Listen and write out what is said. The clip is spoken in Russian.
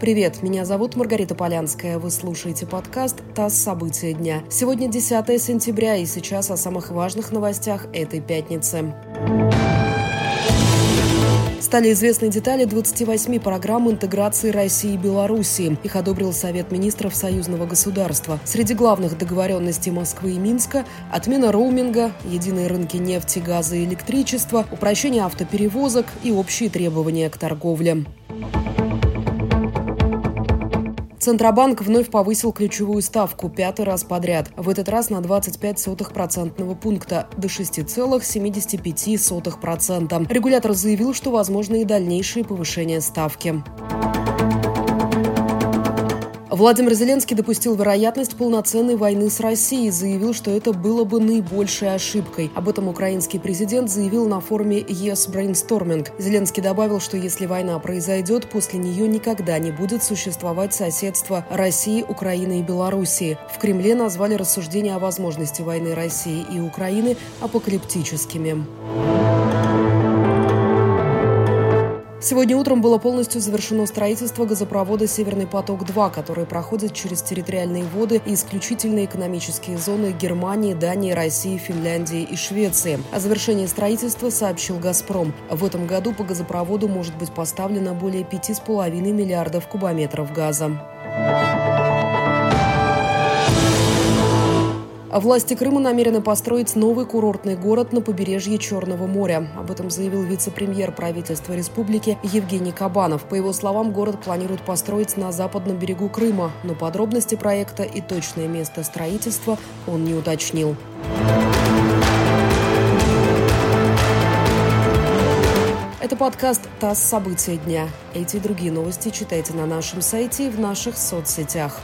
Привет, меня зовут Маргарита Полянская. Вы слушаете подкаст «ТАСС. События дня». Сегодня 10 сентября, и сейчас о самых важных новостях этой пятницы. Стали известны детали 28 программ интеграции России и Белоруссии. Их одобрил Совет министров союзного государства. Среди главных договоренностей Москвы и Минска – отмена роуминга, единые рынки нефти, газа и электричества, упрощение автоперевозок и общие требования к торговле. Центробанк вновь повысил ключевую ставку пятый раз подряд. В этот раз на 25 сотых процентного пункта до 6,75%. Регулятор заявил, что возможны и дальнейшие повышения ставки. Владимир Зеленский допустил вероятность полноценной войны с Россией, заявил, что это было бы наибольшей ошибкой. Об этом украинский президент заявил на форуме Yes Brainstorming. Зеленский добавил, что если война произойдет, после нее никогда не будет существовать соседство России, Украины и Белоруссии. В Кремле назвали рассуждения о возможности войны России и Украины апокалиптическими. Сегодня утром было полностью завершено строительство газопровода «Северный поток-2», который проходит через территориальные воды и исключительные экономические зоны Германии, Дании, России, Финляндии и Швеции. О завершении строительства сообщил «Газпром». В этом году по газопроводу может быть поставлено более 5,5 миллиардов кубометров газа. Власти Крыма намерены построить новый курортный город на побережье Черного моря. Об этом заявил вице-премьер правительства республики Евгений Кабанов. По его словам, город планируют построить на западном берегу Крыма, но подробности проекта и точное место строительства он не уточнил. Это подкаст «ТАСС. События дня». Эти и другие новости читайте на нашем сайте и в наших соцсетях.